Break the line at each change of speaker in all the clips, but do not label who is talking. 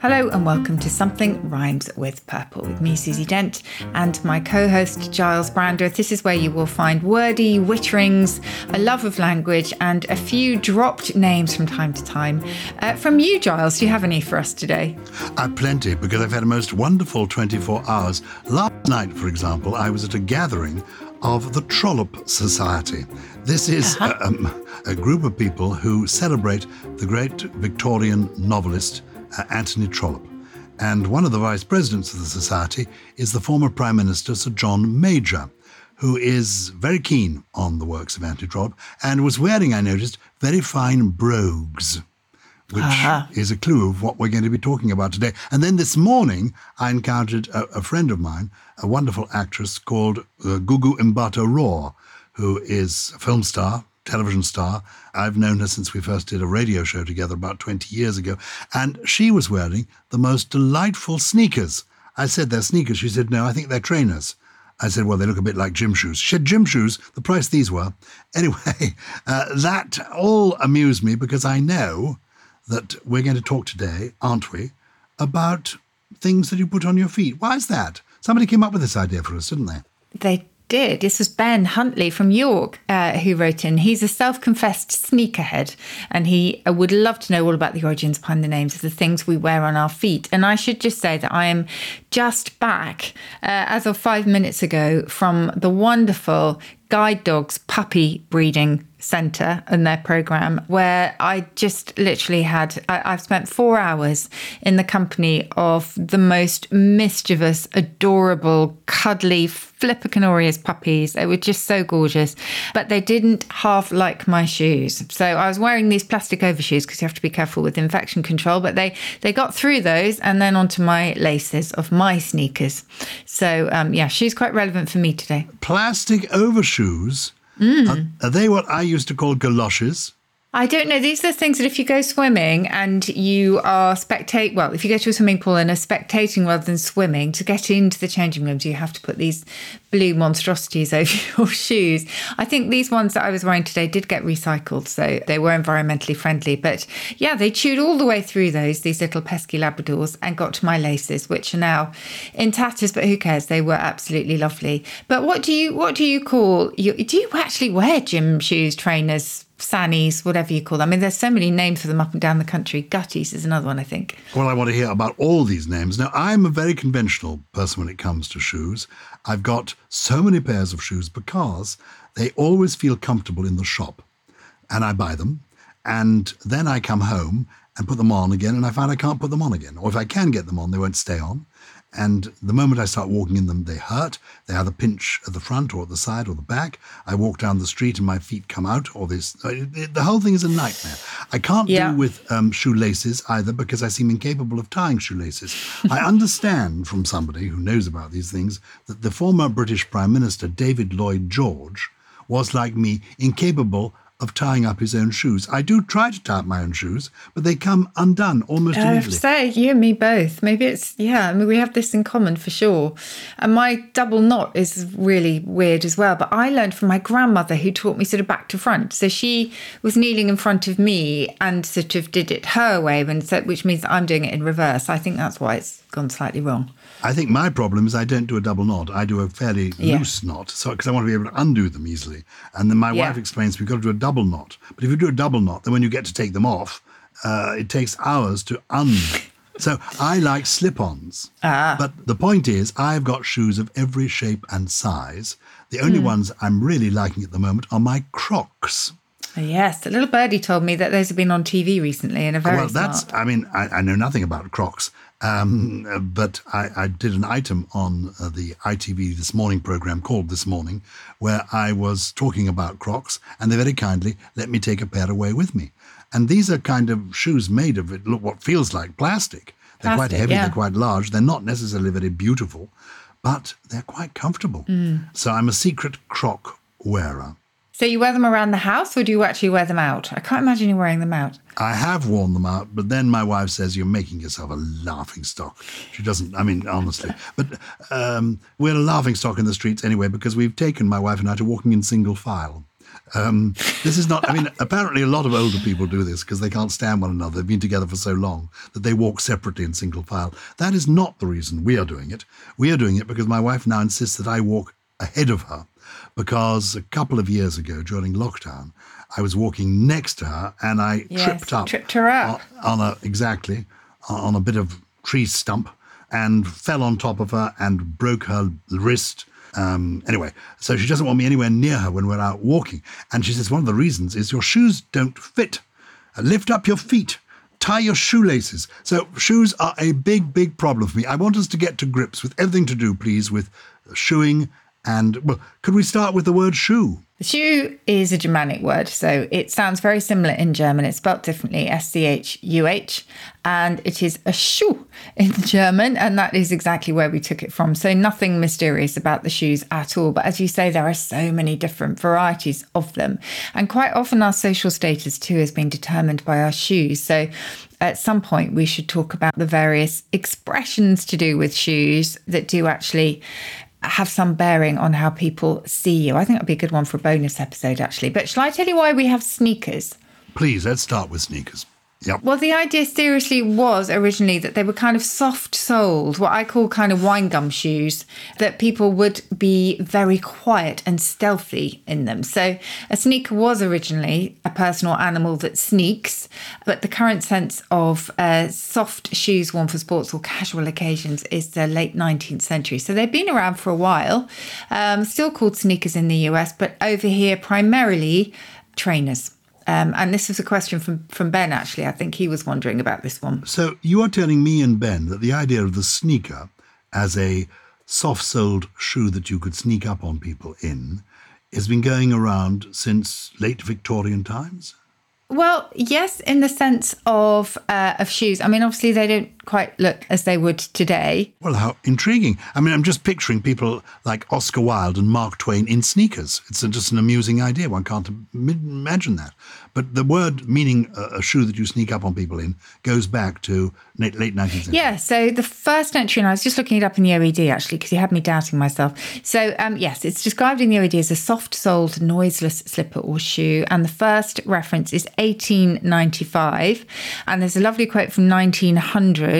Hello and welcome to Something Rhymes with Purple with me, Susie Dent, and my co host, Gyles Brandreth. This is where you will find wordy witterings, a love of language, and a few dropped names from time to time. Uh, from you, Gyles, do you have any for us today?
Uh, plenty, because I've had a most wonderful 24 hours. Last night, for example, I was at a gathering of the Trollope Society. This is uh-huh. a, um, a group of people who celebrate the great Victorian novelist Anthony Trollope. And one of the vice presidents of the Society is the former Prime Minister Sir John Major, who is very keen on the works of Anthony Trollope and was wearing, I noticed, very fine brogues which uh-huh. is a clue of what we're going to be talking about today. And then this morning, I encountered a, a friend of mine, a wonderful actress called uh, Gugu Mbatha Raw, who is a film star, television star. I've known her since we first did a radio show together about 20 years ago. And she was wearing the most delightful sneakers. I said, they're sneakers. She said, no, I think they're trainers. I said, well, they look a bit like gym shoes. She said, gym shoes, the price these were. Anyway, uh, that all amused me because I know that we're going to talk today, aren't we, about things that you put on your feet. Why is that? Somebody came up with this idea for us, didn't they?
They did. This was Ben Huntley from York uh, who wrote in. He's a self confessed sneakerhead and he uh, would love to know all about the origins behind the names of the things we wear on our feet. And I should just say that I am just back, uh, as of five minutes ago, from the wonderful Guide Dogs puppy breeding center and their program where I just literally had I, have spent four hours in the company of the most mischievous, adorable, cuddly, flippercanorious puppies. They were just so gorgeous, but they didn't half like my shoes. So I was wearing these plastic overshoes because you have to be careful with infection control. But they they got through those and then onto my laces of my sneakers. So um, yeah, she's quite relevant for me today.
Plastic overshoes Mm. Are, are, they what I used to call galoshes?
I don't know. These are the things that if you go swimming and you are spectate, well, if you go to a swimming pool and are spectating rather than swimming, to get into the changing rooms, you have to put these blue monstrosities over your shoes. I think these ones that I was wearing today did get recycled, so they were environmentally friendly. But yeah, they chewed all the way through those, these little pesky Labradors, and got to my laces, which are now in tatters. But who cares? They were absolutely lovely. But what do you what do you call you? Do you actually wear gym shoes, trainers? Sannies, whatever you call them. I mean, there's so many names for them up and down the country. Gutties is another one, I think.
Well, I want to hear about all these names. Now, I'm a very conventional person when it comes to shoes. I've got so many pairs of shoes because they always feel comfortable in the shop. And I buy them. And then I come home and put them on again, and I find I can't put them on again. Or if I can get them on, they won't stay on. And the moment I start walking in them, they hurt. They either pinch at the front or at the side or the back. I walk down the street and my feet come out, or this. Uh, the whole thing is a nightmare. I can't yeah. do with um, shoelaces either because I seem incapable of tying shoelaces. I understand from somebody who knows about these things that the former British Prime Minister, David Lloyd George, was like me, incapable of tying up his own shoes. I do try to tie up my own shoes, but they come undone almost
I
immediately.
say you and me both. Maybe it's yeah. I mean, we have this in common for sure. And my double knot is really weird as well. But I learned from my grandmother who taught me sort of back to front. So she was kneeling in front of me and sort of did it her way, when which means I'm doing it in reverse. I think that's why it's gone slightly wrong.
I think my problem is I don't do a double knot. I do a fairly yeah. loose knot, so because I want to be able to undo them easily. And then my yeah. wife explains we've got to do a double knot. But if you do a double knot, then when you get to take them off, uh, it takes hours to un. so I like slip-ons. Ah. But the point is, I've got shoes of every shape and size. The only mm. ones I'm really liking at the moment are my Crocs.
Yes, a little birdie told me that those have been on TV recently and are very
well. That's.
Smart.
I mean, I, I, know nothing about Crocs, um, but I, I, did an item on uh, the ITV This Morning program called This Morning, where I was talking about Crocs, and they very kindly let me take a pair away with me. And these are kind of shoes made of it, look what feels like plastic. They're plastic, quite heavy, yeah. they're quite large, they're not necessarily very beautiful, but they're quite comfortable. Mm. So I'm a secret Croc wearer.
So you wear them around the house or do you actually wear them out? I can't imagine you wearing them out.
I have worn them out, but then my wife says you're making yourself a laughing stock. She doesn't, I mean, honestly. But um, we're a laughing stock in the streets anyway because we've taken my wife and I to walking in single file. Um, this is not, I mean, apparently a lot of older people do this because they can't stand one another. They've been together for so long that they walk separately in single file. That is not the reason we are doing it. We are doing it because my wife now insists that I walk ahead of her because a couple of years ago during lockdown, I was walking next to her and I
Yes,
tripped up.
tripped her up.
On, on a, exactly, on a bit of tree stump and fell on top of her and broke her wrist. Um, anyway, so she doesn't want me anywhere near her when we're out walking. And she says one of the reasons is your shoes don't fit. Lift up your feet. Tie your shoelaces. So shoes are a big, big problem for me. I want us to get to grips with everything to do, please, with shoeing and well, could we start with the word shoe?
Shoe is a Germanic word, so it sounds very similar in German. It's spelled differently, S C H U H, and it is a Schuh in German, and that is exactly where we took it from. So nothing mysterious about the shoes at all. But as you say, there are so many different varieties of them, and quite often our social status too has been determined by our shoes. So at some point we should talk about the various expressions to do with shoes that do actually have some bearing on how people see you. I think that'd be a good one for a bonus episode, actually. But shall I tell you why we have sneakers?
Please, let's start with sneakers. Yep.
Well, the idea seriously was originally that they were kind of soft soled, what I call kind of wine gum shoes, that people would be very quiet and stealthy in them. So a sneaker was originally a person or animal that sneaks, but the current sense of uh, soft shoes worn for sports or casual occasions is the late 19th century. So they've been around for a while, um, still called sneakers in the US, but over here primarily trainers. Um, and this was a question from, from Ben, actually. I think he was wondering about this one.
So you are telling me and Ben that the idea of the sneaker as a soft soled shoe that you could sneak up on people in has been going around since late Victorian times?
Well, yes, in the sense of uh, of shoes. I mean, obviously they don't quite look as they would today.
Well, how intriguing. I mean, I'm just picturing people like Oscar Wilde and Mark Twain in sneakers. It's just an amusing idea. One can't imagine that. But the word meaning a, a shoe that you sneak up on people in goes back to late, late 19th century.
Yeah, so the first entry, and I was just looking it up in the OED actually, because you had me doubting myself. So, um, yes, it's described in the OED as a soft soled, noiseless slipper or shoe. And the first reference is 1895. And there's a lovely quote from 1900,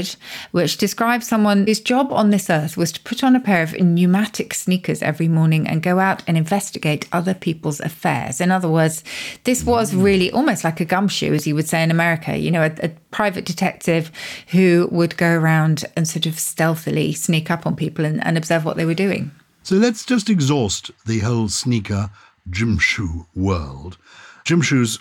which describes someone whose job on this earth was to put on a pair of pneumatic sneakers every morning and go out and investigate other people's affairs. In other words, this was really almost like a gumshoe, as you would say in America, you know, a, a private detective who would go around and sort of stealthily sneak up on people and, and observe what they were doing.
So let's just exhaust the whole sneaker gym shoe world. Gym shoes,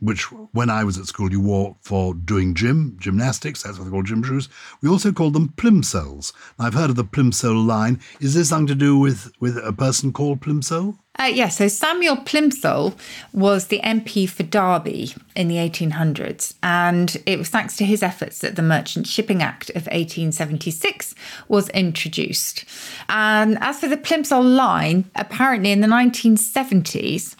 which when I was at school you wore for doing gym, gymnastics, that's what they call gym shoes. We also called them plimsolls. I've heard of the plimsoll line. Is this something to do with, with a person called Plimsoll?
Uh, yeah, so Samuel Plimsoll was the MP for Derby in the 1800s, and it was thanks to his efforts that the Merchant Shipping Act of 1876 was introduced. And as for the Plimsoll line, apparently in the 1970s,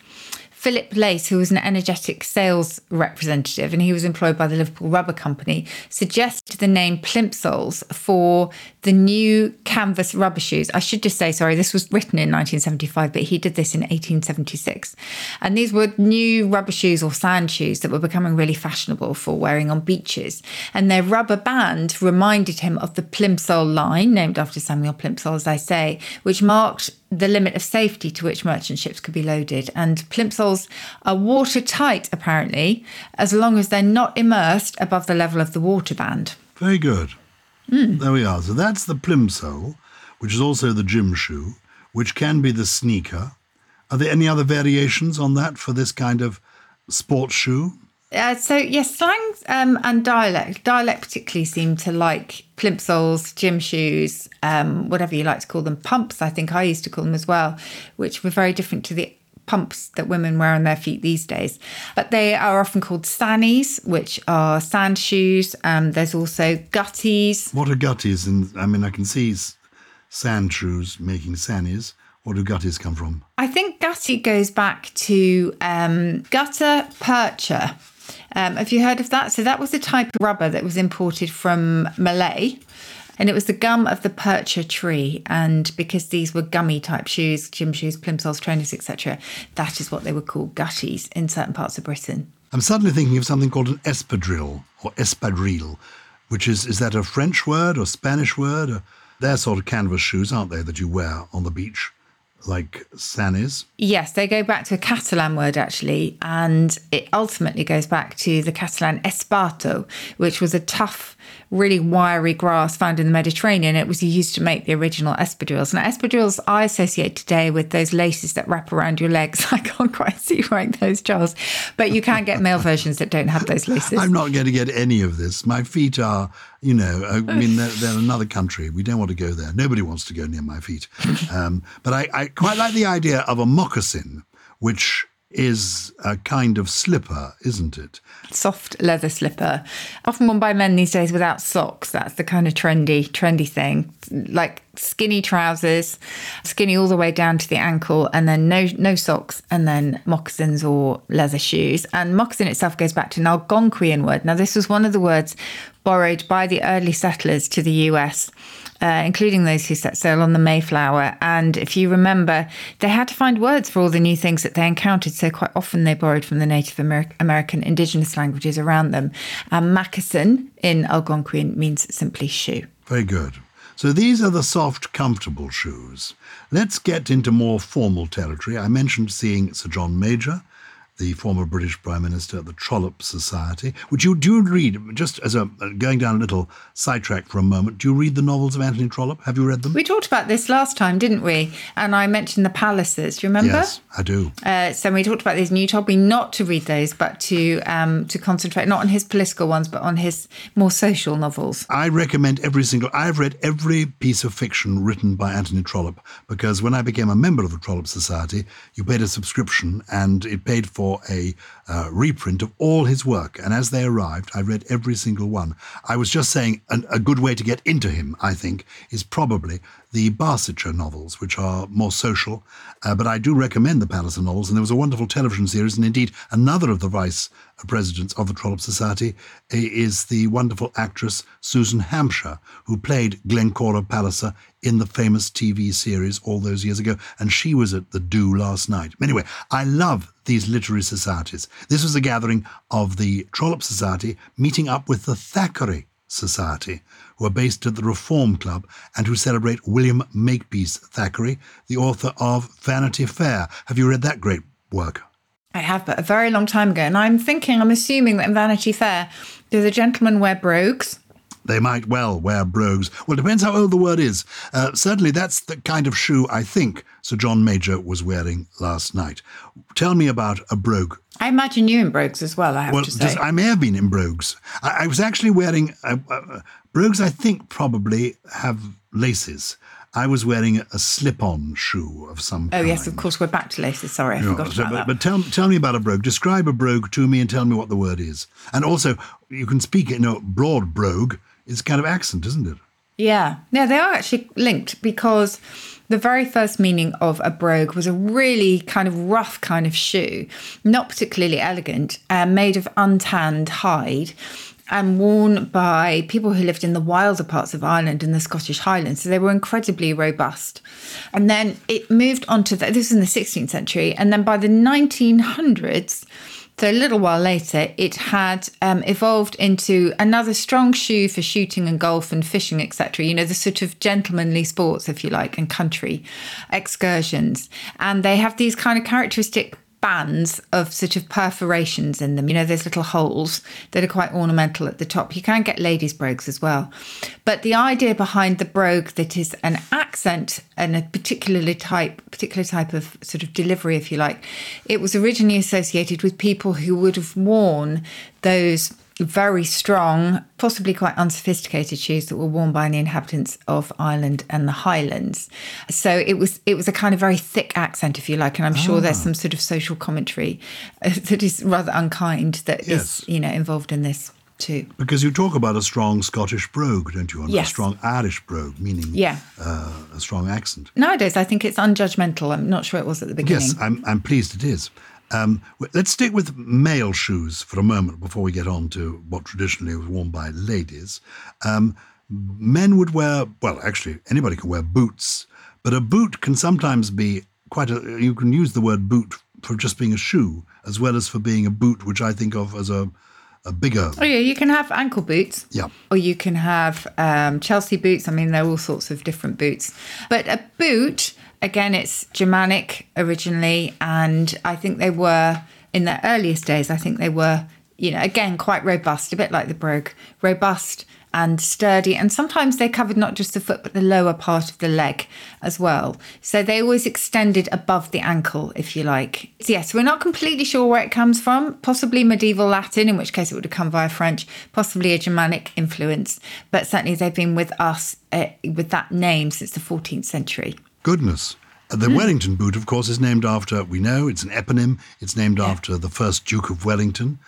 Philip Lace, who was an energetic sales representative and he was employed by the Liverpool Rubber Company, suggested the name Plimsolls for the new canvas rubber shoes. I should just say, sorry, this was written in 1975, but he did this in 1876. And these were new rubber shoes or sand shoes that were becoming really fashionable for wearing on beaches. And their rubber band reminded him of the Plimsoll line, named after Samuel Plimsoll, as I say, which marked the limit of safety to which merchant ships could be loaded. And are watertight, apparently, as long as they're not immersed above the level of the water band.
Very good. There we are. So that's the plimsoll, which is also the gym shoe, which can be the sneaker. Are there any other variations on that for this kind of sports shoe?
Uh, so yes, slang um, and dialect. Dialect particularly seem to like plimsolls, gym shoes, um, whatever you like to call them. Pumps, I think I used to call them as well, which were very different to the pumps that women wear on their feet these days. But they are often called sannies, which are sand shoes. Um, there's also gutties.
What are gutties? And I mean, I can see sand shoes making sannies. Where do gutties come from?
I think gutty goes back to um, gutta percha. Um, have you heard of that? So that was a type of rubber that was imported from Malay And it was the gum of the percha tree. And because these were gummy type shoes, gym shoes, plimsolls, trainers, etc., that is what they were called gutties in certain parts of Britain.
I'm suddenly thinking of something called an espadrille or espadrille, which is, is that a French word or Spanish word? Or, they're sort of canvas shoes, aren't they, that you wear on the beach? like Sannies?
Yes, they go back to a Catalan word actually, and it ultimately goes back to the Catalan esparto, which was a tough, really wiry grass found in the Mediterranean. It was used to make the original espadrilles. Now, espadrilles I associate today with those laces that wrap around your legs. I can't quite see wearing those, Charles, but you can get male versions that don't have those laces.
I'm not going to get any of this. My feet are you know, I mean, they're, they're, another country. We don't want to go there. Nobody wants to go near my feet. Um, but I, I quite like the idea of a moccasin, which is a kind of slipper, isn't it?
Soft leather slipper. Often worn by men these days without socks. That's the kind of trendy, trendy thing. Like skinny trousers, skinny all the way down to the ankle, and then no no socks, and then moccasins or leather shoes. And moccasin itself goes back to an Algonquian word. Now, this was one of the words borrowed by the early settlers to the US uh, including those who set sail on the Mayflower. And if you remember, they had to find words for all the new things that they encountered. So quite often they borrowed from the Native Amer- American indigenous languages around them. Moccasin in Algonquian means simply shoe.
Very good. So these are the soft, comfortable shoes. Let's get into more formal territory. I mentioned seeing Sir John Major the former British Prime Minister at the Trollope Society, which you do read, just as a going down a little sidetrack for a moment, do you read the novels of Anthony Trollope? Have you read them?
We talked about this last time, didn't we? And I mentioned the Pallisers. Do you remember?
Yes, I do.
Uh, so we talked about these, and you told me not to read those, but to um, to concentrate not on his political ones, but on his more social novels.
I recommend every single. I've read every piece of fiction written by Anthony Trollope because when I became a member of the Trollope Society, you paid a subscription, and it paid for for a uh, reprint of all his work. And as they arrived, I read every single one. I was just saying an, a good way to get into him, I think, is probably the Barsetshire novels, which are more social. Uh, but I do recommend the Palliser novels. And there was a wonderful television series, and indeed another of the vice presidents of the Trollope Society is the wonderful actress Susan Hampshire, who played Glencora Palliser in the famous TV series all those years ago. And she was at the do last night. Anyway, I love these literary societies. This was a gathering of the Trollope Society meeting up with the Thackeray Society, who are based at the Reform Club and who celebrate William Makepeace Thackeray, the author of Vanity Fair. Have you read that great work?
I have, but a very long time ago. And I'm thinking, I'm assuming that in Vanity Fair, do the gentlemen wear brogues?
They might well wear brogues. Well, it depends how old the word is. Uh, certainly, that's the kind of shoe I think Sir John Major was wearing last night. Tell me about a brogue.
I imagine you in brogues as well, I have
well,
to say. Just,
I may have been in brogues. I, I was actually wearing uh, uh, brogues, I think, probably have laces. I was wearing a slip-on shoe of some
oh,
kind.
yes, of course. We're back to laces. Sorry, I forgot so,
about
but,
that. But tell, tell me about a brogue. Describe a brogue to me and tell me what the word is. And also, you can speak, you know, broad brogue is kind of accent, isn't it?
Yeah. Yeah, they are actually linked because the very first meaning of a brogue was a really kind of rough kind of shoe, not particularly elegant, uh, made of untanned hide and worn by people who lived in the wilder parts of Ireland and the Scottish Highlands. So they were incredibly robust. And then it moved on to the, this was in the 16th century. And then by the 1900s, so a little while later, it had um, evolved into another strong shoe for shooting and golf and fishing, etc. You know, the sort of gentlemanly sports, if you like, and country excursions. And they have these kind of characteristic bands of sort of perforations in them. You know, there's little holes that are quite ornamental at the top. You can get ladies' brogues as well. But the idea behind the brogue that is an accent and a particularly type, particular type of sort of delivery, if you like, it was originally associated with people who would have worn those very strong, possibly quite unsophisticated shoes that were worn by the inhabitants of Ireland and the Highlands. So it was it was a kind of very thick accent, if you like, and I'm sure there's ah. some sort of social commentary uh, that is rather unkind that yes. is you know involved in this. Too.
Because you talk about a strong Scottish brogue, don't you? And
yes.
a strong Irish brogue, meaning
yeah.
Uh, a strong accent.
Nowadays, I think it's unjudgmental. I'm not sure it was at the beginning.
Yes, I'm, I'm pleased it is. Um, let's stick with male shoes for a moment before we get on to what traditionally was worn by ladies. Um, men would wear, well, actually, anybody can wear boots, but a boot can sometimes be quite a, you can use the word boot for just being a shoe as well as for being a boot, which I think of as a, a bigger.
Oh, yeah, you can have ankle boots.
Yeah.
Or you can have um, Chelsea boots. I mean, there are all sorts of different boots. But a boot, again, it's Germanic originally. And I think they were, in their earliest days, I think they were, you know, again, quite robust, a bit like the brogue, robust and sturdy. And sometimes they covered not just the foot, but the lower part of the leg as well. So they always extended above the ankle, if you like. So yes, we're not completely sure where it comes from. Possibly medieval Latin, in which case it would have come via French, possibly a Germanic influence. But certainly they've been with us uh, with that name since the 14th century.
Goodness. The mm. Wellington boot, of course, is named after, we know, it's an eponym. It's named yeah. after the first Duke of Wellington,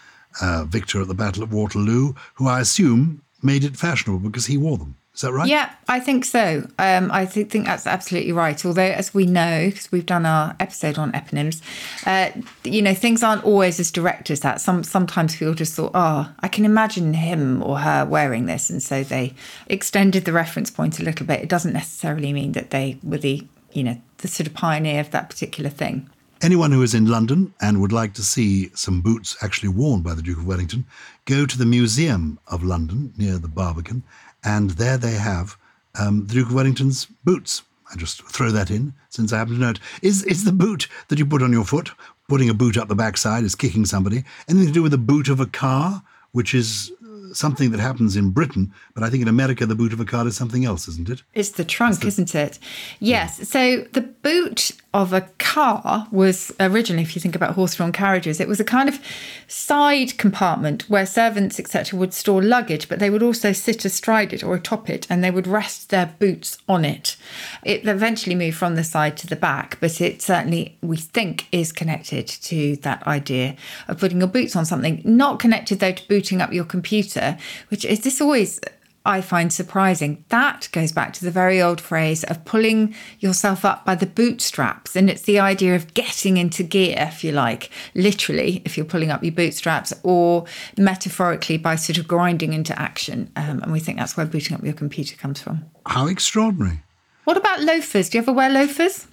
uh, victor at the Battle of Waterloo, who I assume made it fashionable because he wore them. Is that right?
Yeah, I think so. Um, I th- think that's absolutely right. Although, as we know, because we've done our episode on eponyms, uh, you know, things aren't always as direct as that. Some sometimes people just thought, oh, I can imagine him or her wearing this, and so they extended the reference point a little bit. It doesn't necessarily mean that they were the, you know, the sort of pioneer of that particular thing.
Anyone who is in London and would like to see some boots actually worn by the Duke of Wellington, go to the Museum of London near the Barbican, and there they have um, the Duke of Wellington's boots. I just throw that in since I happen to know it. Is, is the boot that you put on your foot, putting a boot up the backside is kicking somebody, anything to do with the boot of a car, which is something that happens in Britain, but I think in America the boot of a car is something else, isn't it?
It's the trunk, it's the, isn't it? Yes. Yeah. So the boot of a car was originally, if you think about horse-drawn carriages, it was a kind of side compartment where servants, etc., would store luggage, but they would also sit astride it or atop it, and they would rest their boots on it. It eventually moved from the side to the back, but it certainly, we think, is connected to that idea of putting your boots on something. Not connected though to booting up your computer, which is this always I find surprising. That goes back to the very old phrase of pulling yourself up by the bootstraps. And it's the idea of getting into gear, if you like, literally, if you're pulling up your bootstraps, or metaphorically by sort of grinding into action. Um, and we think that's where booting up your computer comes from.
How extraordinary.
What about loafers? Do you ever wear loafers?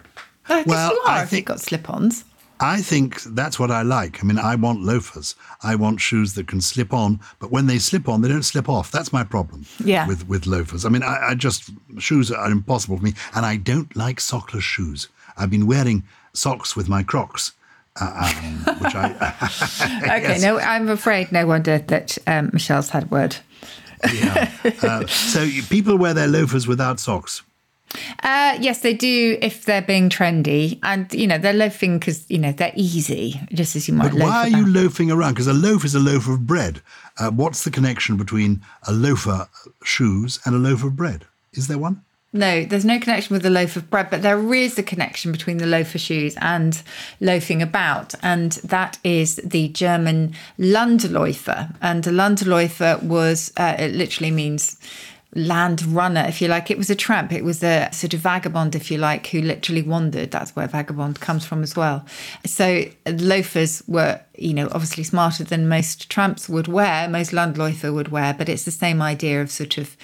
I well, you are I if think, you've got slip ons.
I think that's what I like. I mean, I want loafers. I want shoes that can slip on, but when they slip on, they don't slip off. That's my problem
yeah.
with, with loafers. I mean, I, I just, shoes are impossible for me, and I don't like sockless shoes. I've been wearing socks with my Crocs. Uh, um, which I.
okay, yes. no, I'm afraid no wonder that um, Michelle's had word.
yeah. Uh, so people wear their loafers without socks.
Uh, yes, they do if they're being trendy, and you know they're loafing because you know they're easy, just as you might.
But why are you loafing around? Because a loaf is a loaf of bread. Uh, what's the connection between a loafer shoes and a loaf of bread? Is there one?
No, there's no connection with the loaf of bread, but there is a connection between the loafer shoes and loafing about, and that is the German Landläufer. And a Landläufer was uh, it literally means land runner, if you like. It was a tramp. It was a sort of vagabond, if you like, who literally wandered. That's where vagabond comes from as well. So loafers were, you know, obviously smarter than most tramps would wear, most Landläufer would wear, but it's the same idea of sort of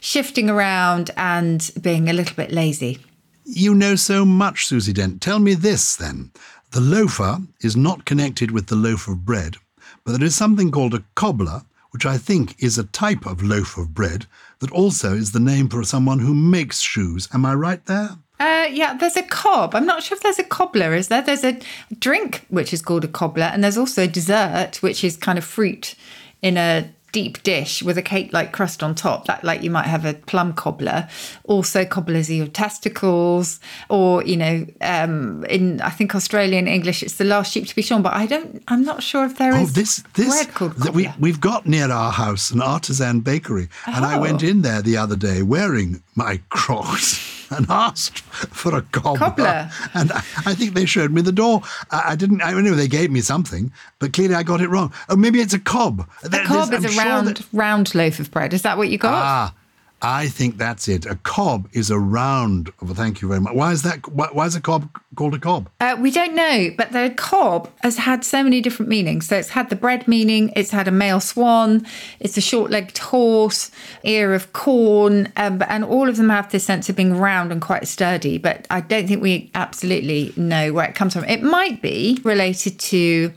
shifting around and being a little bit lazy.
You know so much, Susie Dent. Tell me this then. The loafer is not connected with the loaf of bread, but there is something called a cobbler, which I think is a type of loaf of bread that also is the name for someone who makes shoes. Am I right there?
Uh, yeah, there's a cob. I'm not sure if there's a cobbler, is there? There's a drink which is called a cobbler, and there's also a dessert which is kind of fruit in a deep dish with a cake like crust on top, that like you might have a plum cobbler. Also, cobblers your testicles, or you know, um, in I think Australian English, it's the last sheep to be shorn. But I don't, I'm not sure if there oh, is this this bread called cobbler.
We, we've got near our house an artisan bakery, oh. and I went oh. in there the other day wearing my Crocs. and asked for a cobbler. cobbler. And I, I, think they showed me the door. I, I, didn't, I knew they gave me something, but clearly I got it wrong. Oh, maybe it's a cob.
A there, cob is I'm a round, that, round loaf of bread. Is that what you got?
Ah, I think that's it. A cob is a round. Of, thank you very much. Why is that? Why, why is a cob called a cob?
Uh, we don't know, but the cob has had so many different meanings. So it's had the bread meaning. It's had a male swan. It's a short-legged horse, ear of corn, um, and all of them have this sense of being round and quite sturdy. But I don't think we absolutely know where it comes from. It might be related to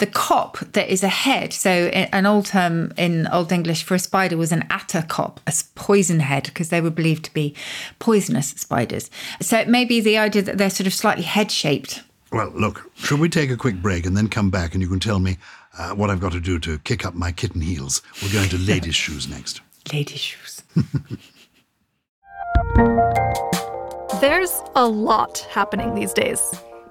the cop that is a head. So, an old term in Old English for a spider was an atta cop, a poison head, because they were believed to be poisonous spiders. So, it may be the idea that they're sort of slightly head shaped.
Well, look, should we take a quick break and then come back and you can tell me uh, what I've got to do to kick up my kitten heels? We're going to ladies' shoes next.
Ladies' shoes.
There's a lot happening these days.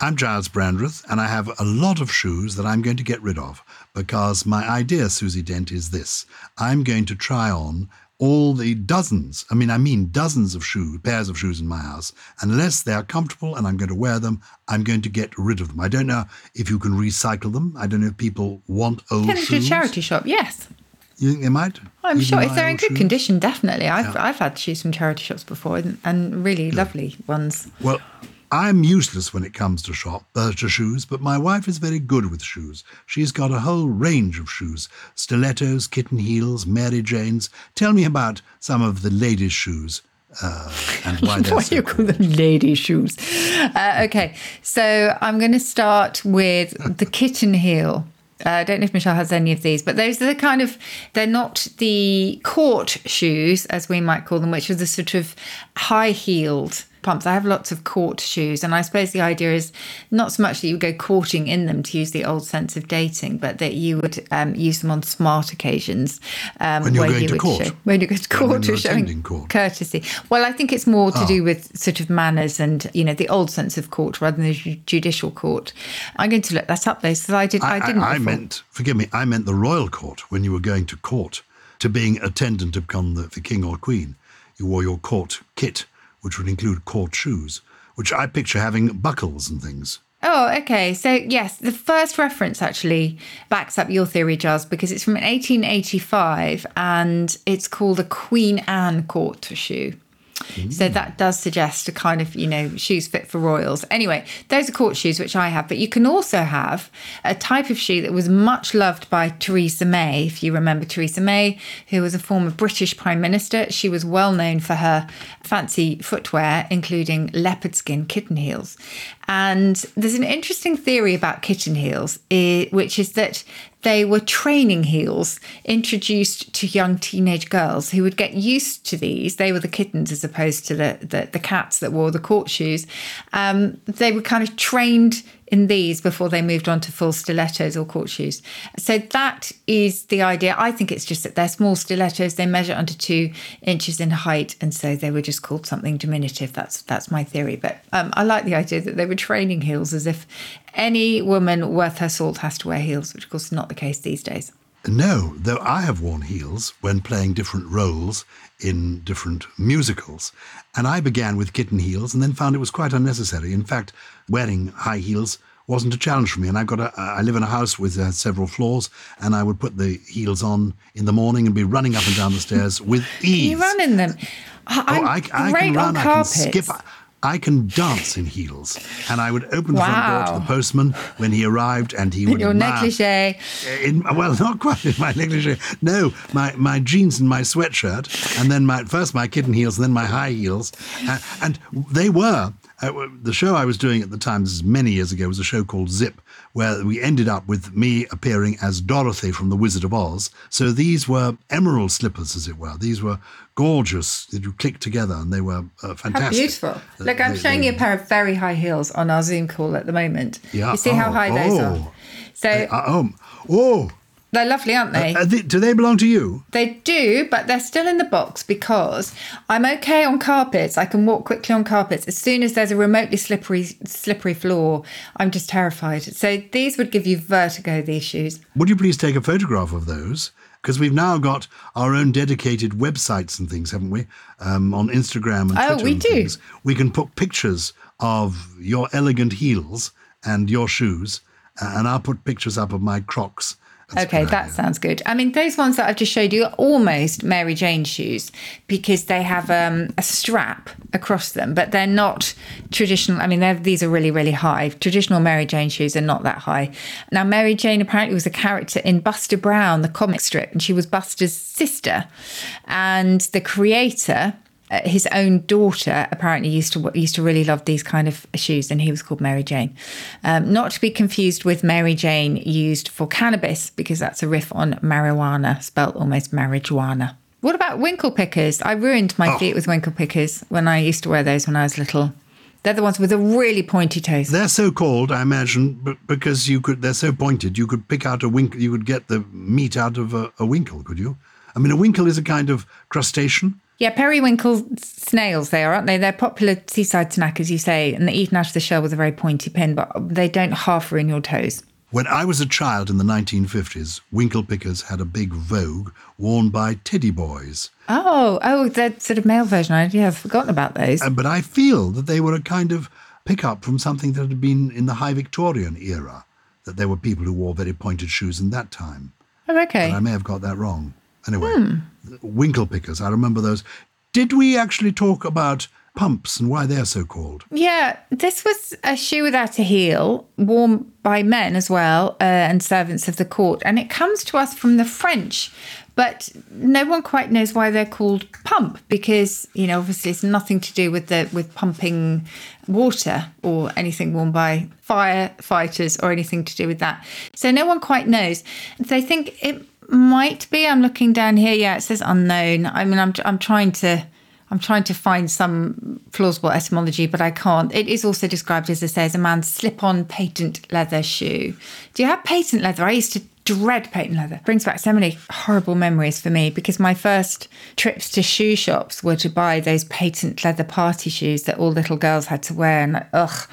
I'm Gyles Brandreth, and I have a lot of shoes that I'm going to get rid of because my idea, Susie Dent, is this. I'm going to try on all the dozens, I mean, I mean dozens of shoes, pairs of shoes in my house. Unless they are comfortable and I'm going to wear them, I'm going to get rid of them. I don't know if you can recycle them. I don't know if people want old
Can
shoes.
to a charity shop, yes.
You think they might?
I'm
Even
sure if they're in good
shoes?
condition, definitely. I've,
Yeah.
I've had shoes from charity shops before and, and really lovely ones.
Well, I'm useless when it comes to shop uh, to shoes, but my wife is very good with shoes. She's got a whole range of shoes: stilettos, kitten heels, Mary Janes. Tell me about some of the ladies' shoes uh, and why
Why
so
you call them lady shoes? Uh, okay, so I'm going to start with the kitten heel. Uh, I don't know if Michelle has any of these, but those are the kind of, they're not the court shoes, as we might call them, which are the sort of high heeled pumps. I have lots of court shoes, and I suppose the idea is not so much that you would go courting in them to use the old sense of dating, but that you would um, use them on smart occasions. Um,
When you're going
you
to court.
Show, when you go to court, or showing
court. Ah.
courtesy. Well, I think it's more to do with sort of manners and you know the old sense of court rather than the judicial court. I'm going to look that up though, because I did. I,
I,
didn't.
I, I meant, forgive me, I meant the royal court when you were going to court, to being attendant upon the, the king or queen. You wore your court kit, which would include court shoes, which I picture having buckles and things.
Oh, okay. So yes, the first reference actually backs up your theory, Gyles, because it's from 1885 and it's called a Queen Anne court shoe. So that does suggest a kind of, you know, shoes fit for royals. Anyway, those are court shoes, which I have. But you can also have a type of shoe that was much loved by Theresa May, if you remember Theresa May, who was a former British Prime Minister. She was well known for her fancy footwear, including leopard skin kitten heels. And there's an interesting theory about kitten heels, eh, which is that they were training heels introduced to young teenage girls who would get used to these. They were the kittens as opposed to the, the, the cats that wore the court shoes. Um, they were kind of trained in these before they moved on to full stilettos or court shoes. So that is the idea. I think it's just that they're small stilettos. They measure under two inches in height, and so they were just called something diminutive. That's that's my theory. But um, I like the idea that they were training heels, as if any woman worth her salt has to wear heels, which of course is not the case these days.
No, though I have worn heels when playing different roles in different musicals. And I began with kitten heels and then found it was quite unnecessary. In fact, wearing high heels wasn't a challenge for me. And I've got a, I live in a house with uh, several floors, and I would put the heels on in the morning and be running up and down the stairs with ease.
You run in them. I-
Oh,
I'm
I, I
great
can run.
on
I can
carpets.
skip. I can dance in heels. And I would open the front door to the postman when he arrived and he would
Your negligee.
in, well, not quite in my negligee. No, my, my jeans and my sweatshirt, and then my first my kitten heels, and then my high heels, uh, and they were uh, the show I was doing at the time. This is many years ago. Was a show called Zip, where we ended up with me appearing as Dorothy from The Wizard of Oz. So these were emerald slippers, as it were. These were gorgeous. That you click together, and they were uh,
How
fantastic.
beautiful.
Uh,
Look, I'm
they-
showing
they-
you a pair of very high heels on our Zoom call at the moment.
Yeah.
You see how
Oh,
high those are?
oh.
So
Uh, oh, oh.
They're lovely, aren't they?
Uh, they- do they belong to you?
They do, but they're still in the box because I'm okay on carpets. I can walk quickly on carpets. As soon as there's a remotely slippery slippery floor, I'm just terrified. So these would give you vertigo, these shoes.
Would you please take a photograph of those? Because we've now got our own dedicated websites and things, haven't we? Um, on Instagram and
Oh,
Twitter
we
and
do.
things. We can put pictures of your elegant heels and your shoes, uh, and I'll put pictures up of my Crocs. That's
okay,
good
that sounds good. I mean, those ones that I've just showed you are almost Mary Jane shoes because they have um, a strap across them, but they're not traditional. I mean, they're, these are really, really high. Traditional Mary Jane shoes are not that high. Now, Mary Jane apparently was a character in Buster Brown, the comic strip, and she was Buster's sister. And the creator, his own daughter apparently used to used to really love these kind of shoes, and he was called Mary Jane. Um, not to be confused with Mary Jane used for cannabis, because that's a riff on marijuana, spelt almost marijuana. What about winkle pickers? I ruined my
Oh.
feet with winkle pickers when I used to wear those when I was little. They're the ones with the really pointy toes.
They're so called, I imagine, because you could. They're so pointed. You could pick out a winkle. You could get the meat out of a, a winkle. Could you? I mean, a winkle is a kind of crustacean.
Yeah, periwinkle snails, they are, aren't they? They're popular seaside snack, as you say, and they're eaten out of the shell with a very pointy pin, but they don't half ruin your toes.
When I was a child in the 1950s, winkle pickers had a big vogue worn by teddy boys.
Oh, oh, the sort of male version. I yeah, I've forgotten about those.
Uh, but I feel that they were a kind of pickup from something that had been in the high Victorian era, that there were people who wore very pointed shoes in that time.
oh, okay.
But I may have got that wrong. Anyway, winkle pickers, I remember those. Did we actually talk about pumps and why they're so called?
Yeah, this was a shoe without a heel, worn by men as well, uh, and servants of the court. And it comes to us from the French, but no one quite knows why they're called pump because you know obviously it's nothing to do with the with pumping water or anything worn by firefighters or anything to do with that. So no one quite knows. They think it might be. I'm looking down here. Yeah, it says unknown. I mean, I'm I'm trying to. I'm trying to find some plausible etymology, but I can't. It is also described as it says a man's slip-on patent leather shoe. Do you have patent leather? I used to dread patent leather. Brings back so many horrible memories for me because my first trips to shoe shops were to buy those patent leather party shoes that all little girls had to wear, and ugh,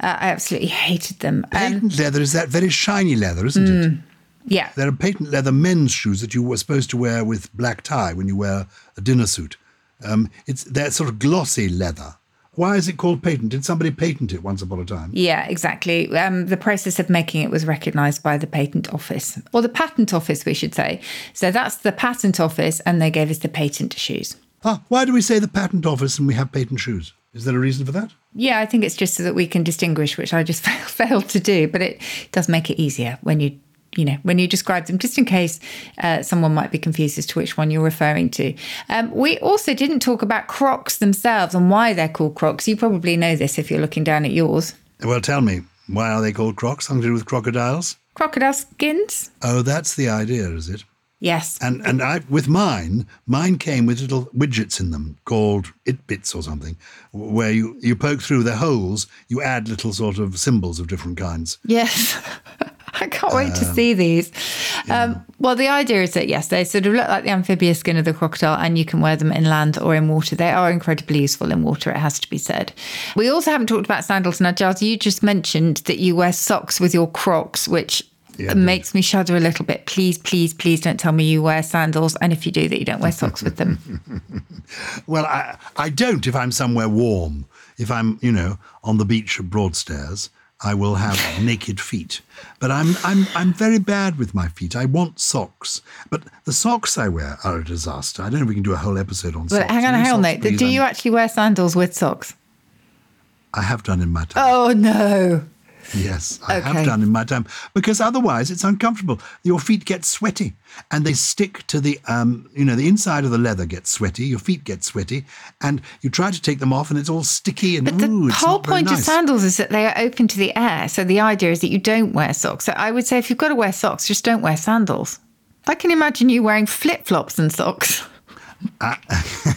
I absolutely hated them. Um,
Patent leather is that very shiny leather, isn't it?
Yeah,
There are patent leather men's shoes that you were supposed to wear with black tie when you wear a dinner suit. Um, it's they're sort of glossy leather. Why is it called patent? Did somebody patent it once upon a time?
Yeah, exactly. Um, the process of making it was recognised by the patent office, or the patent office, we should say. So that's the patent office, and they gave us the patent shoes.
Ah, why do we say the patent office and we have patent shoes? Is there a reason for that?
Yeah, I think it's just so that we can distinguish, which I just failed to do, but it does make it easier when you. You know, when you describe them, just in case uh, someone might be confused as to which one you're referring to. Um, we also didn't talk about Crocs themselves and why they're called Crocs. You probably know this if you're looking down at yours.
Well, tell me, why are they called crocs? Something to do with crocodiles?
Crocodile skins?
Oh, that's the idea, is it?
Yes.
And and I with mine, mine came with little widgets in them called Jibbitz or something, where you you poke through the holes, you add little sort of symbols of different kinds.
Yes. I can't wait to see these. Um, well, the idea is that, yes, they sort of look like the amphibious skin of the crocodile, and you can wear them in land or in water. They are incredibly useful in water, it has to be said. We also haven't talked about sandals. Now, Gyles, you just mentioned that you wear socks with your crocs, which
Yeah,
makes me shudder a little bit. Please, please, please don't tell me you wear sandals. And if you do, that you don't wear socks with them.
Well, I I don't if I'm somewhere warm. If I'm, you know, on the beach at Broadstairs, I will have naked feet. But I'm I'm I'm very bad with my feet. I want socks. But the socks I wear are a disaster. I don't know if we can do a whole episode on
But
socks.
hang on, hang on, though.
please?
Do
I'm-
you actually wear sandals with socks?
I have done in my time.
Oh no.
Yes, I
Okay.
have done in my time because otherwise it's uncomfortable. Your feet get sweaty and they stick to the, um, you know, the inside of the leather gets sweaty. Your feet get sweaty, and you try to take them off, and it's all sticky and
But the
ooh,
whole point of sandals is that they are open to the air. So the idea is that you don't wear socks. So I would say if you've got to wear socks, just don't wear sandals. I can imagine you wearing flip flops and socks.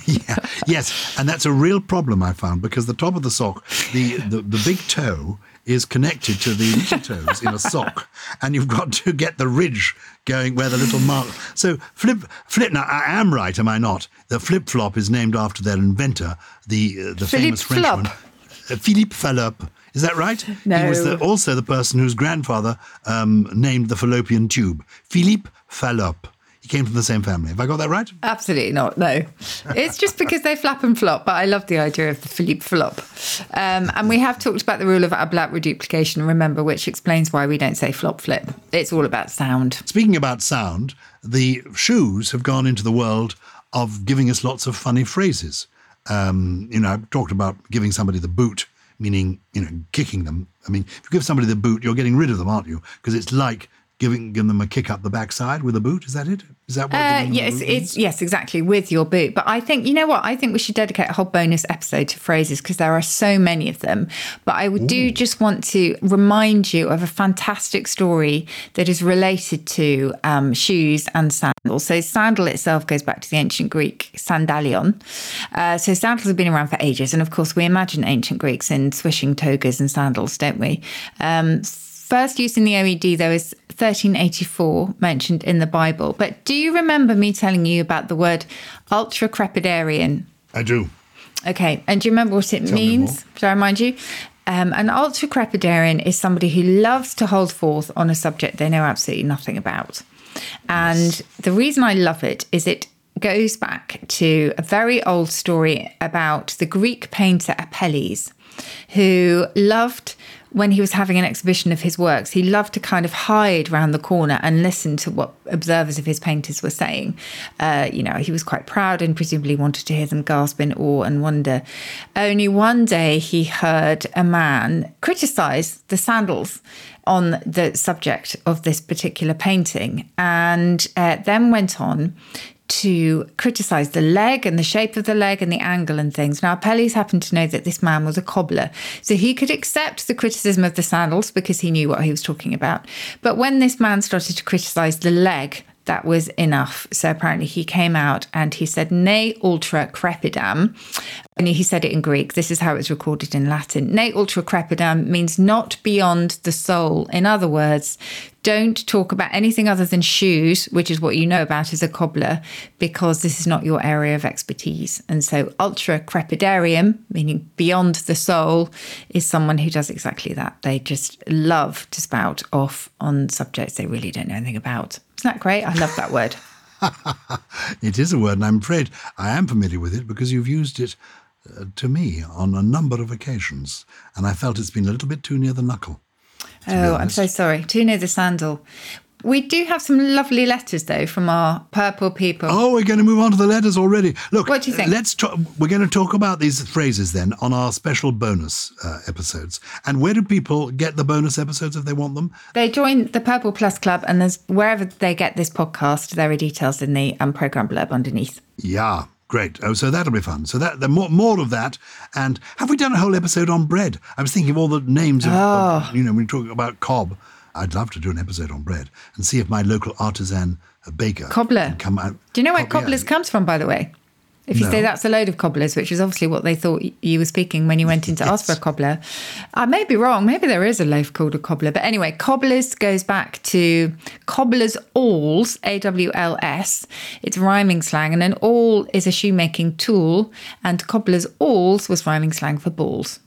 yeah, yes, and that's a real problem I found because the top of the sock, the, the, the big toe is connected to the little toes in a sock, and you've got to get the ridge going where the little mark. So flip flip. Now I am right, am I not? The flip flop is named after their inventor, the uh, the
Philippe
famous Frenchman, uh, Philippe Fallope. Is that right? No. He was the, also the person whose grandfather um, named the fallopian tube, Philippe Fallope. He came from the same family. Have I got that right?
Absolutely not. No, it's just because they flap and flop. But I love the idea of the Philippe flop. Um, and we have talked about the rule of ablaut reduplication. Remember, which explains why we don't say flop flip. It's all about sound.
Speaking about sound, the shoes have gone into the world of giving us lots of funny phrases. Um, you know, I've talked about giving somebody the boot, meaning, you know, kicking them. I mean, if you give somebody the boot, you're getting rid of them, aren't you? Because it's like giving, giving them a kick up the backside with a boot. Is that it? Is that what
Uh,
giving them a
yes, it's yes, exactly with your boot. But I think you know what? I think we should dedicate a whole bonus episode to phrases because there are so many of them. But I would do just want to remind you of a fantastic story that is related to um, shoes and sandals. So sandal itself goes back to the ancient Greek sandalion. Uh, so sandals have been around for ages, and of course we imagine ancient Greeks in swishing togas and sandals, don't we? Um, First use in the OED, though, is 1384, mentioned in the Bible. But do you remember me telling you about the word ultracrepidarian?
I do.
Okay, and do you remember what it
me
means? Shall I remind you? Um, an ultracrepidarian is somebody who loves to hold forth on a subject they know absolutely nothing about. And the reason I love it is it goes back to a very old story about the Greek painter Apelles, who loved when he was having an exhibition of his works, he loved to kind of hide round the corner and listen to what observers of his painters were saying. Uh, you know, he was quite proud and presumably wanted to hear them gasp in awe and wonder. Only one day he heard a man criticize the sandals on the subject of this particular painting and uh, then went on to criticize the leg and the shape of the leg and the angle and things. Now, Apelles happened to know that this man was a cobbler, so he could accept the criticism of the sandals because he knew what he was talking about. But when this man started to criticize the leg, that was enough. So apparently he came out and he said, Ne ultra crepidam. And he said it in Greek. This is how it's recorded in Latin. Ne ultra crepidam means not beyond the soul. In other words, don't talk about anything other than shoes, which is what you know about as a cobbler, because this is not your area of expertise. And so, ultra crepidarium, meaning beyond the soul, is someone who does exactly that. They just love to spout off on subjects they really don't know anything about. Isn't that great? I love that word.
It is a word, and I'm afraid I am familiar with it because you've used it uh, to me on a number of occasions, and I felt it's been a little bit too near the knuckle.
Oh, I'm so sorry. Too near the sandal. We do have some lovely letters, though, from our purple people.
Oh, we're going to move on to the letters already. Look,
What do you think?
Let's talk. We're going to talk about these phrases then on our special bonus uh, episodes. And where do people get the bonus episodes if they want them?
They join the Purple Plus Club, and there's wherever they get this podcast, there are details in the um, program blurb underneath.
Yeah, great. Oh, so that'll be fun. So that the more more of that. And have we done a whole episode on bread? I was thinking of all the names of,
Ah.
of you know, when we talk about cob. I'd love to do an episode on bread and see if my local artisan baker
Cobbler.
can come out.
Do you know where
Cob- yeah.
cobblers comes from, by the way? If you
No.
say that's a load of cobblers, which is obviously what they thought you were speaking when you went in to ask for a cobbler. I may be wrong. Maybe there is a loaf called a cobbler. But anyway, cobblers goes back to cobblers' awls, A W L S. It's rhyming slang. And an awl is a shoemaking tool. And cobblers' awls was rhyming slang for balls.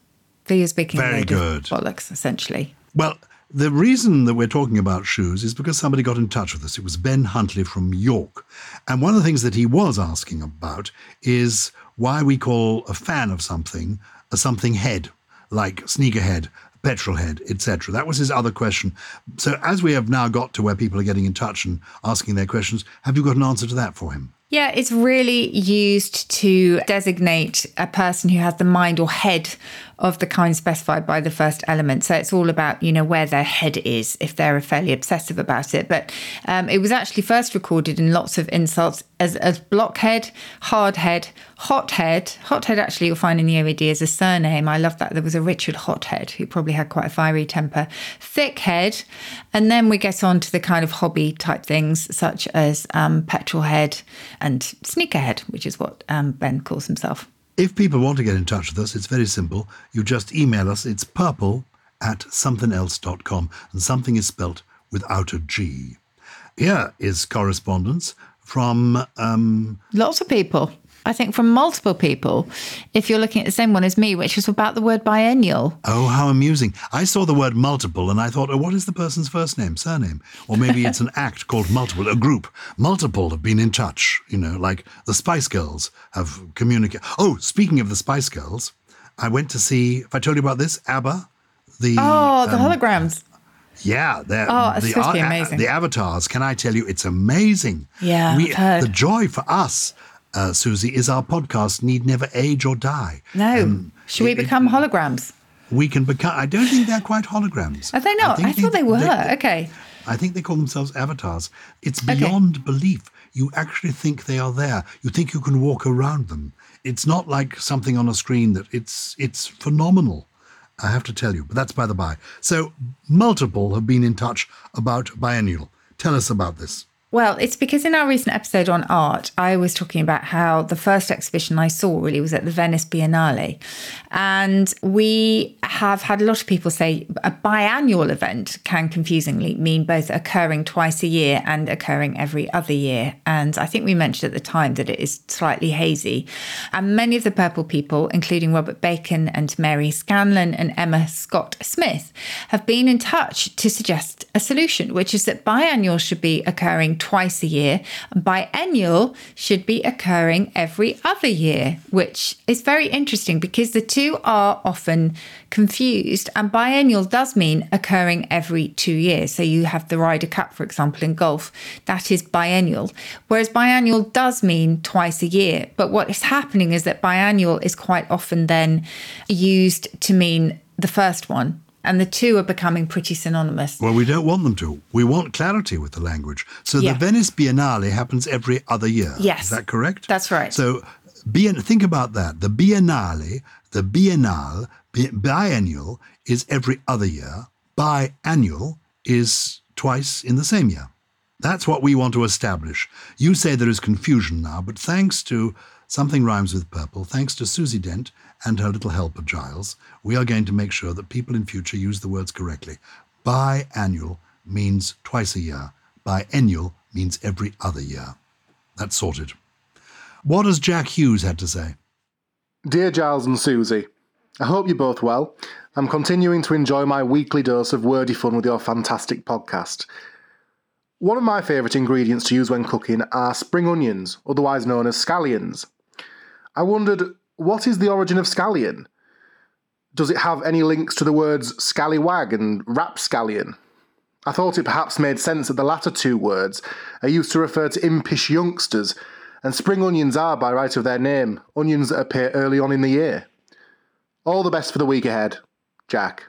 So you're speaking a
Very good.
bollocks, essentially.
Well, the reason that we're talking about shoes is because somebody got in touch with us. It was Ben Huntley from York. And one of the things that he was asking about is why we call a fan of something a something head, like sneakerhead, petrol head, etc. That was his other question. So as we have now got to where people are getting in touch and asking their questions, have you got an answer to that for him?
Yeah, it's really used to designate a person who has the mind or head of the kind specified by the first element. So it's all about, you know, where their head is if they're fairly obsessive about it. But um, it was actually first recorded in lots of insults as, as blockhead, hardhead, hothead. Hothead, actually, you'll find in the OED as a surname. I love that. There was a Richard Hothead who probably had quite a fiery temper. Thickhead. And then we get on to the kind of hobby type things, such as um, petrolhead and sneakerhead, which is what um, Ben calls himself.
If people want to get in touch with us, it's very simple. You just email us. It's purple at somethinelse.com, and something is spelt without a G. Here is correspondence from um,
lots of people. I think from multiple people, if you're looking at the same one as me, which was about the word biennial.
Oh, how amusing. I saw the word multiple and I thought, oh, what is the person's first name, surname? Or maybe it's an act called multiple, a group. Multiple have been in touch, you know, like the Spice Girls have communicated. Oh, speaking of the Spice Girls, I went to see, if I told you about this, ABBA. The,
oh, the um, holograms.
Yeah,
oh, it's
the,
supposed to be amazing.
the avatars. Can I tell you, it's amazing.
Yeah,
we,
the
joy for us uh, Susie, is our podcast need never age or die.
No. Um, Should we become it, holograms?
We can become. I don't think they're quite holograms.
Are they not? I, I thought they, they were. They, okay.
I think they call themselves avatars. It's beyond okay. belief. You actually think they are there. You think you can walk around them. It's not like something on a screen that it's it's phenomenal. I have to tell you, but that's by the by. So multiple have been in touch about biennial. Tell us about this.
Well, it's because in our recent episode on art, I was talking about how the first exhibition I saw really was at the Venice Biennale. And we have had a lot of people say a biannual event can confusingly mean both occurring twice a year and occurring every other year. And I think we mentioned at the time that it is slightly hazy. And many of the Purple people, including Robert Bacon and Mary Scanlon and Emma Scott Smith, have been in touch to suggest a solution, which is that biannual should be occurring twice a year. Biennial should be occurring every other year, which is very interesting because the two are often confused. And biennial does mean occurring every two years. So you have the Ryder Cup, for example, in golf, that is biennial. Whereas biannual does mean twice a year. But what is happening is that biannual is quite often then used to mean the first one and the two are becoming pretty synonymous.
Well, we don't want them to. We want clarity with the language. So yeah. the Venice Biennale happens every other year.
Yes.
Is that correct?
That's right.
So bien- think about that. The Biennale, the Biennale, biennial is every other year. Biannual is twice in the same year. That's what we want to establish. You say there is confusion now, but thanks to Something Rhymes with Purple, thanks to Susie Dent and her little helper Gyles, we are going to make sure that people in future use the words correctly. Biannual means twice a year. Biennial means every other year. That's sorted. What has Jack Hughes had to say?
Dear Gyles and Susie, I hope you're both well. I'm continuing to enjoy my weekly dose of wordy fun with your fantastic podcast. One of my favourite ingredients to use when cooking are spring onions, otherwise known as scallions. I wondered, what is the origin of scallion? Does it have any links to the words scallywag and rapscallion? I thought it perhaps made sense that the latter two words are used to refer to impish youngsters, and spring onions are, by right of their name, onions that appear early on in the year. All the best for the week ahead, Jack.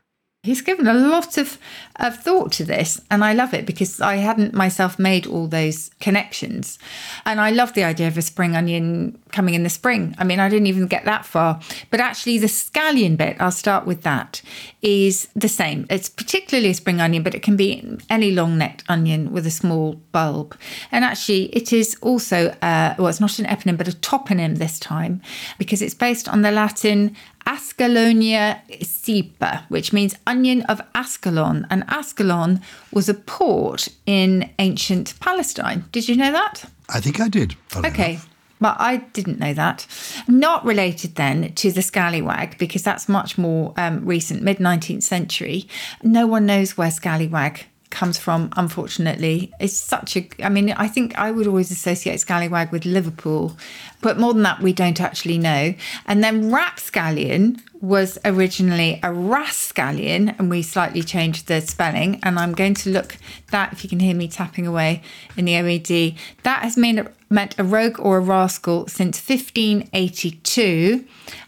He's given a lot of, of thought to this, and I love it because I hadn't myself made all those connections. And I love the idea of a spring onion coming in the spring. I mean, I didn't even get that far. But actually, the scallion bit, I'll start with that, is the same. It's particularly a spring onion, but it can be any long necked onion with a small bulb. And actually, it is also, uh, well, it's not an eponym, but a toponym this time because it's based on the Latin Ascalonia cepa, which means onion of Ascalon. And Ascalon was a port in ancient Palestine. Did you know that?
I think I did.
Okay. Enough. But I didn't know that. Not related then to the scallywag because that's much more um, recent, mid 19th century. No one knows where scallywag comes from, unfortunately. It's such a, I mean, I think I would always associate Scallywag with Liverpool but more than that, we don't actually know. And then rapscallion was originally a rascallion, and we slightly changed the spelling. And I'm going to look that, if you can hear me tapping away in the OED, that has mean, meant a rogue or a rascal since 1582.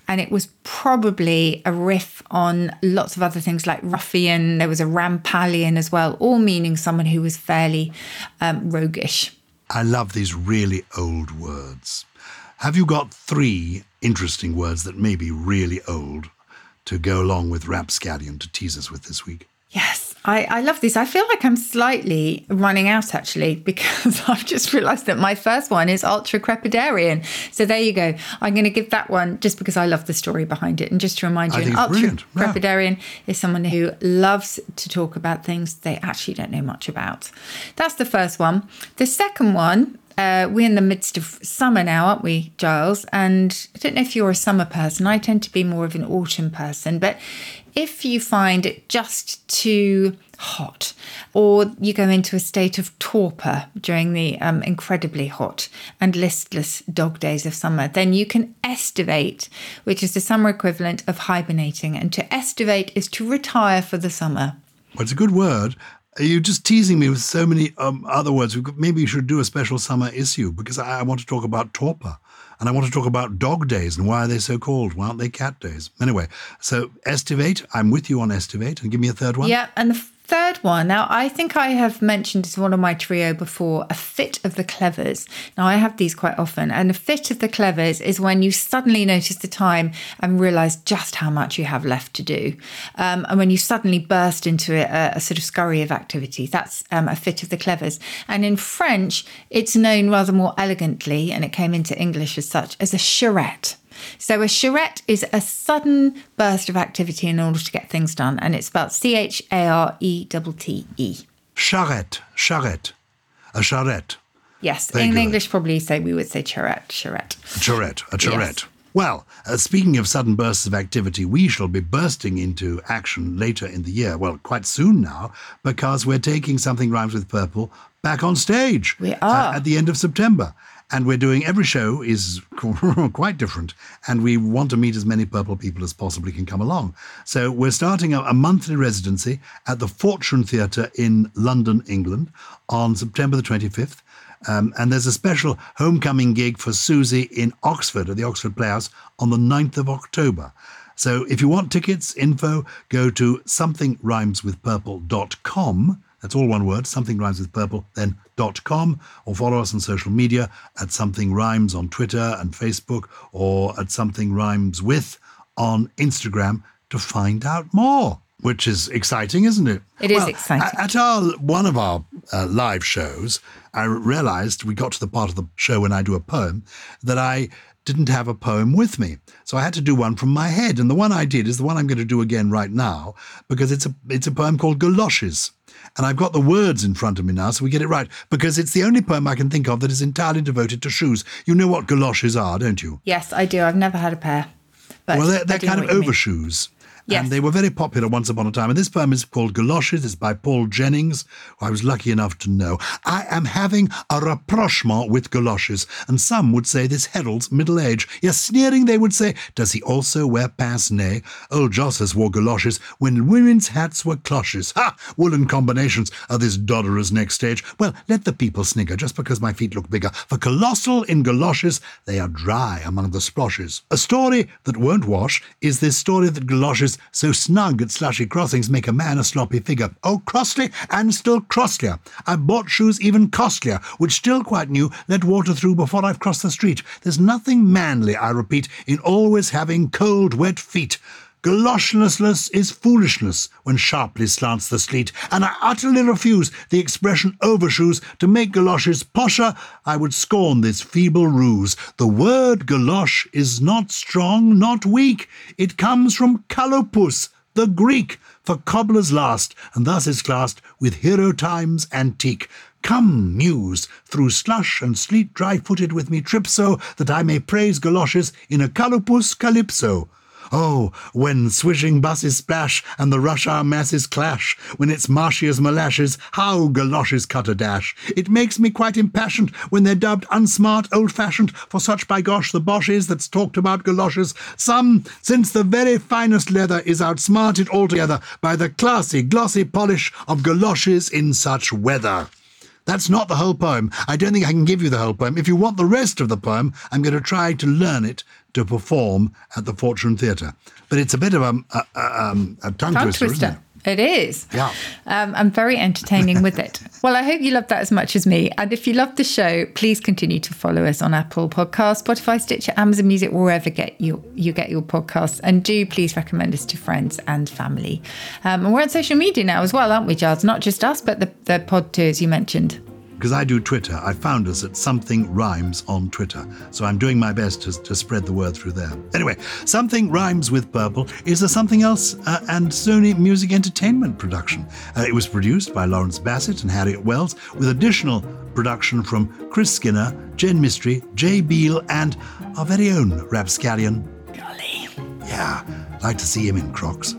And it was probably a riff on lots of other things like ruffian. There was a rampallion as well, all meaning someone who was fairly um, roguish.
I love these really old words. Have you got three interesting words that may be really old to go along with rapscallion to tease us with this week?
Yes, I, I love this. I feel like I'm slightly running out actually because I've just realised that my first one is ultracrepidarian. So there you go. I'm going to give that one just because I love the story behind it. And just to remind you, an ultra
brilliant. Yeah.
crepidarian is someone who loves to talk about things they actually don't know much about. That's the first one. The second one uh, we're in the midst of summer now, aren't we, Gyles? And I don't know if you're a summer person. I tend to be more of an autumn person. But if you find it just too hot, or you go into a state of torpor during the um, incredibly hot and listless dog days of summer, then you can estivate, which is the summer equivalent of hibernating. And to estivate is to retire for the summer.
Well, it's a good word. Are you just teasing me with so many um, other words? Maybe you should do a special summer issue because I want to talk about torpor and I want to talk about dog days and why are they so called? Why aren't they cat days? Anyway, so estivate. I'm with you on estivate. And give me a third one.
Yeah, and the third one. Now, I think I have mentioned as one of my trio before a fit of the clevers. Now, I have these quite often, and a fit of the clevers is when you suddenly notice the time and realize just how much you have left to do, um, and when you suddenly burst into a, a sort of scurry of activity. That's um, a fit of the clevers. And in French, it's known rather more elegantly, and it came into English as such, as a charrette. So a charrette is a sudden burst of activity in order to get things done, and it's spelled C H A R E T T E.
Charrette, charrette, a charrette,
Yes, in. English, probably say we would say charrette, charrette.
a charrette, a charrette.
Yes.
Well, uh, speaking of sudden bursts of activity, we shall be bursting into action later in the year. Well, quite soon now, because we're taking something rhymes with purple back on stage.
We
uh,
are.
at the end of September. And we're doing every show is quite different, and we want to meet as many purple people as possibly can come along. So we're starting a, a monthly residency at the Fortune Theatre in London, England, on September the 25th. Um, and there's a special homecoming gig for Susie in Oxford at the Oxford Playhouse on the 9th of October. So if you want tickets, info, go to somethingrhymeswithpurple.com. That's all one word, something rhymes with purple, then dot .com, or follow us on social media at something rhymes on Twitter and Facebook, or at something rhymes with on Instagram to find out more. Which is exciting, isn't it?
It is
Well,
exciting.
At our one of our uh, live shows, I realized we got to the part of the show when I do a poem that I didn't have a poem with me. So I had to do one from my head. And the one I did is the one I'm going to do again right now because it's a it's a poem called Galoshes. And I've got the words in front of me now, so we get it right. Because it's the only poem I can think of that is entirely devoted to shoes. You know what galoshes are, don't you?
Yes, I do. I've never had a pair. But
Well, they're, they're kind of overshoes.
Yes.
And they were very popular once upon a time. And this poem is called Galoshes. It's by Paul Jennings, who I was lucky enough to know. I am having a rapprochement with galoshes, and some would say this heralds middle age. Yes, sneering they would say, does he also wear pince nez? Old Jossus wore galoshes when women's hats were cloches. Ha! Woolen combinations are this dodderer's next stage. Well, let the people snigger just because my feet look bigger. For colossal in galoshes, they are dry among the sploshes. A story that won't wash is this story that galoshes so snug at slushy crossings make a man a sloppy figure. Oh, crossly and still crosslier. I bought shoes even costlier, which still quite new, let water through before I've crossed the street. There's nothing manly, I repeat, in always having cold, wet feet. Galoshlessness is foolishness when sharply slants the sleet, and I utterly refuse the expression overshoes to make galoshes posher. I would scorn this feeble ruse. The word galosh is not strong, not weak. It comes from kalopus, the Greek, for cobbler's last, and thus is classed with hero times antique. Come, muse, through slush and sleet dry footed with me trip so that I may praise galoshes in a calopus calypso. Oh, when swishing buses splash and the rush hour masses clash, when it's marshy as molasses, how galoshes cut a dash. It makes me quite impassioned when they're dubbed unsmart, old-fashioned, for such by gosh the bosh is that's talked about galoshes. Some, since the very finest leather is outsmarted altogether by the classy, glossy polish of galoshes in such weather. That's not the whole poem. I don't think I can give you the whole poem. If you want the rest of the poem, I'm going to try to learn it to perform at the Fortune Theatre. But it's a bit of a, a, a, um, a tongue,
Tongue
twister,
twister.
isn't it?
It is.
Yeah.
Um, I'm very entertaining with it. Well, I hope you loved that as much as me. And if you loved the show, please continue to follow us on Apple Podcasts, Spotify, Stitcher, Amazon Music, wherever get you you get your podcasts. And do please recommend us to friends and family. Um, and we're on social media now as well, aren't we, Gyles? Not just us, but the, the pod too, as you mentioned.
Because I do Twitter. I found us at Something Rhymes on Twitter. So I'm doing my best to, to spread the word through there. Anyway, Something Rhymes with Purple is a Something Else uh, and Sony Music Entertainment production. Uh, it was produced by Lawrence Bassett and Harriet Wells, with additional production from Chris Skinner, Jen Mystery, Jay Beale, and our very own Rapscallion.
Golly.
Yeah, like to see him in Crocs.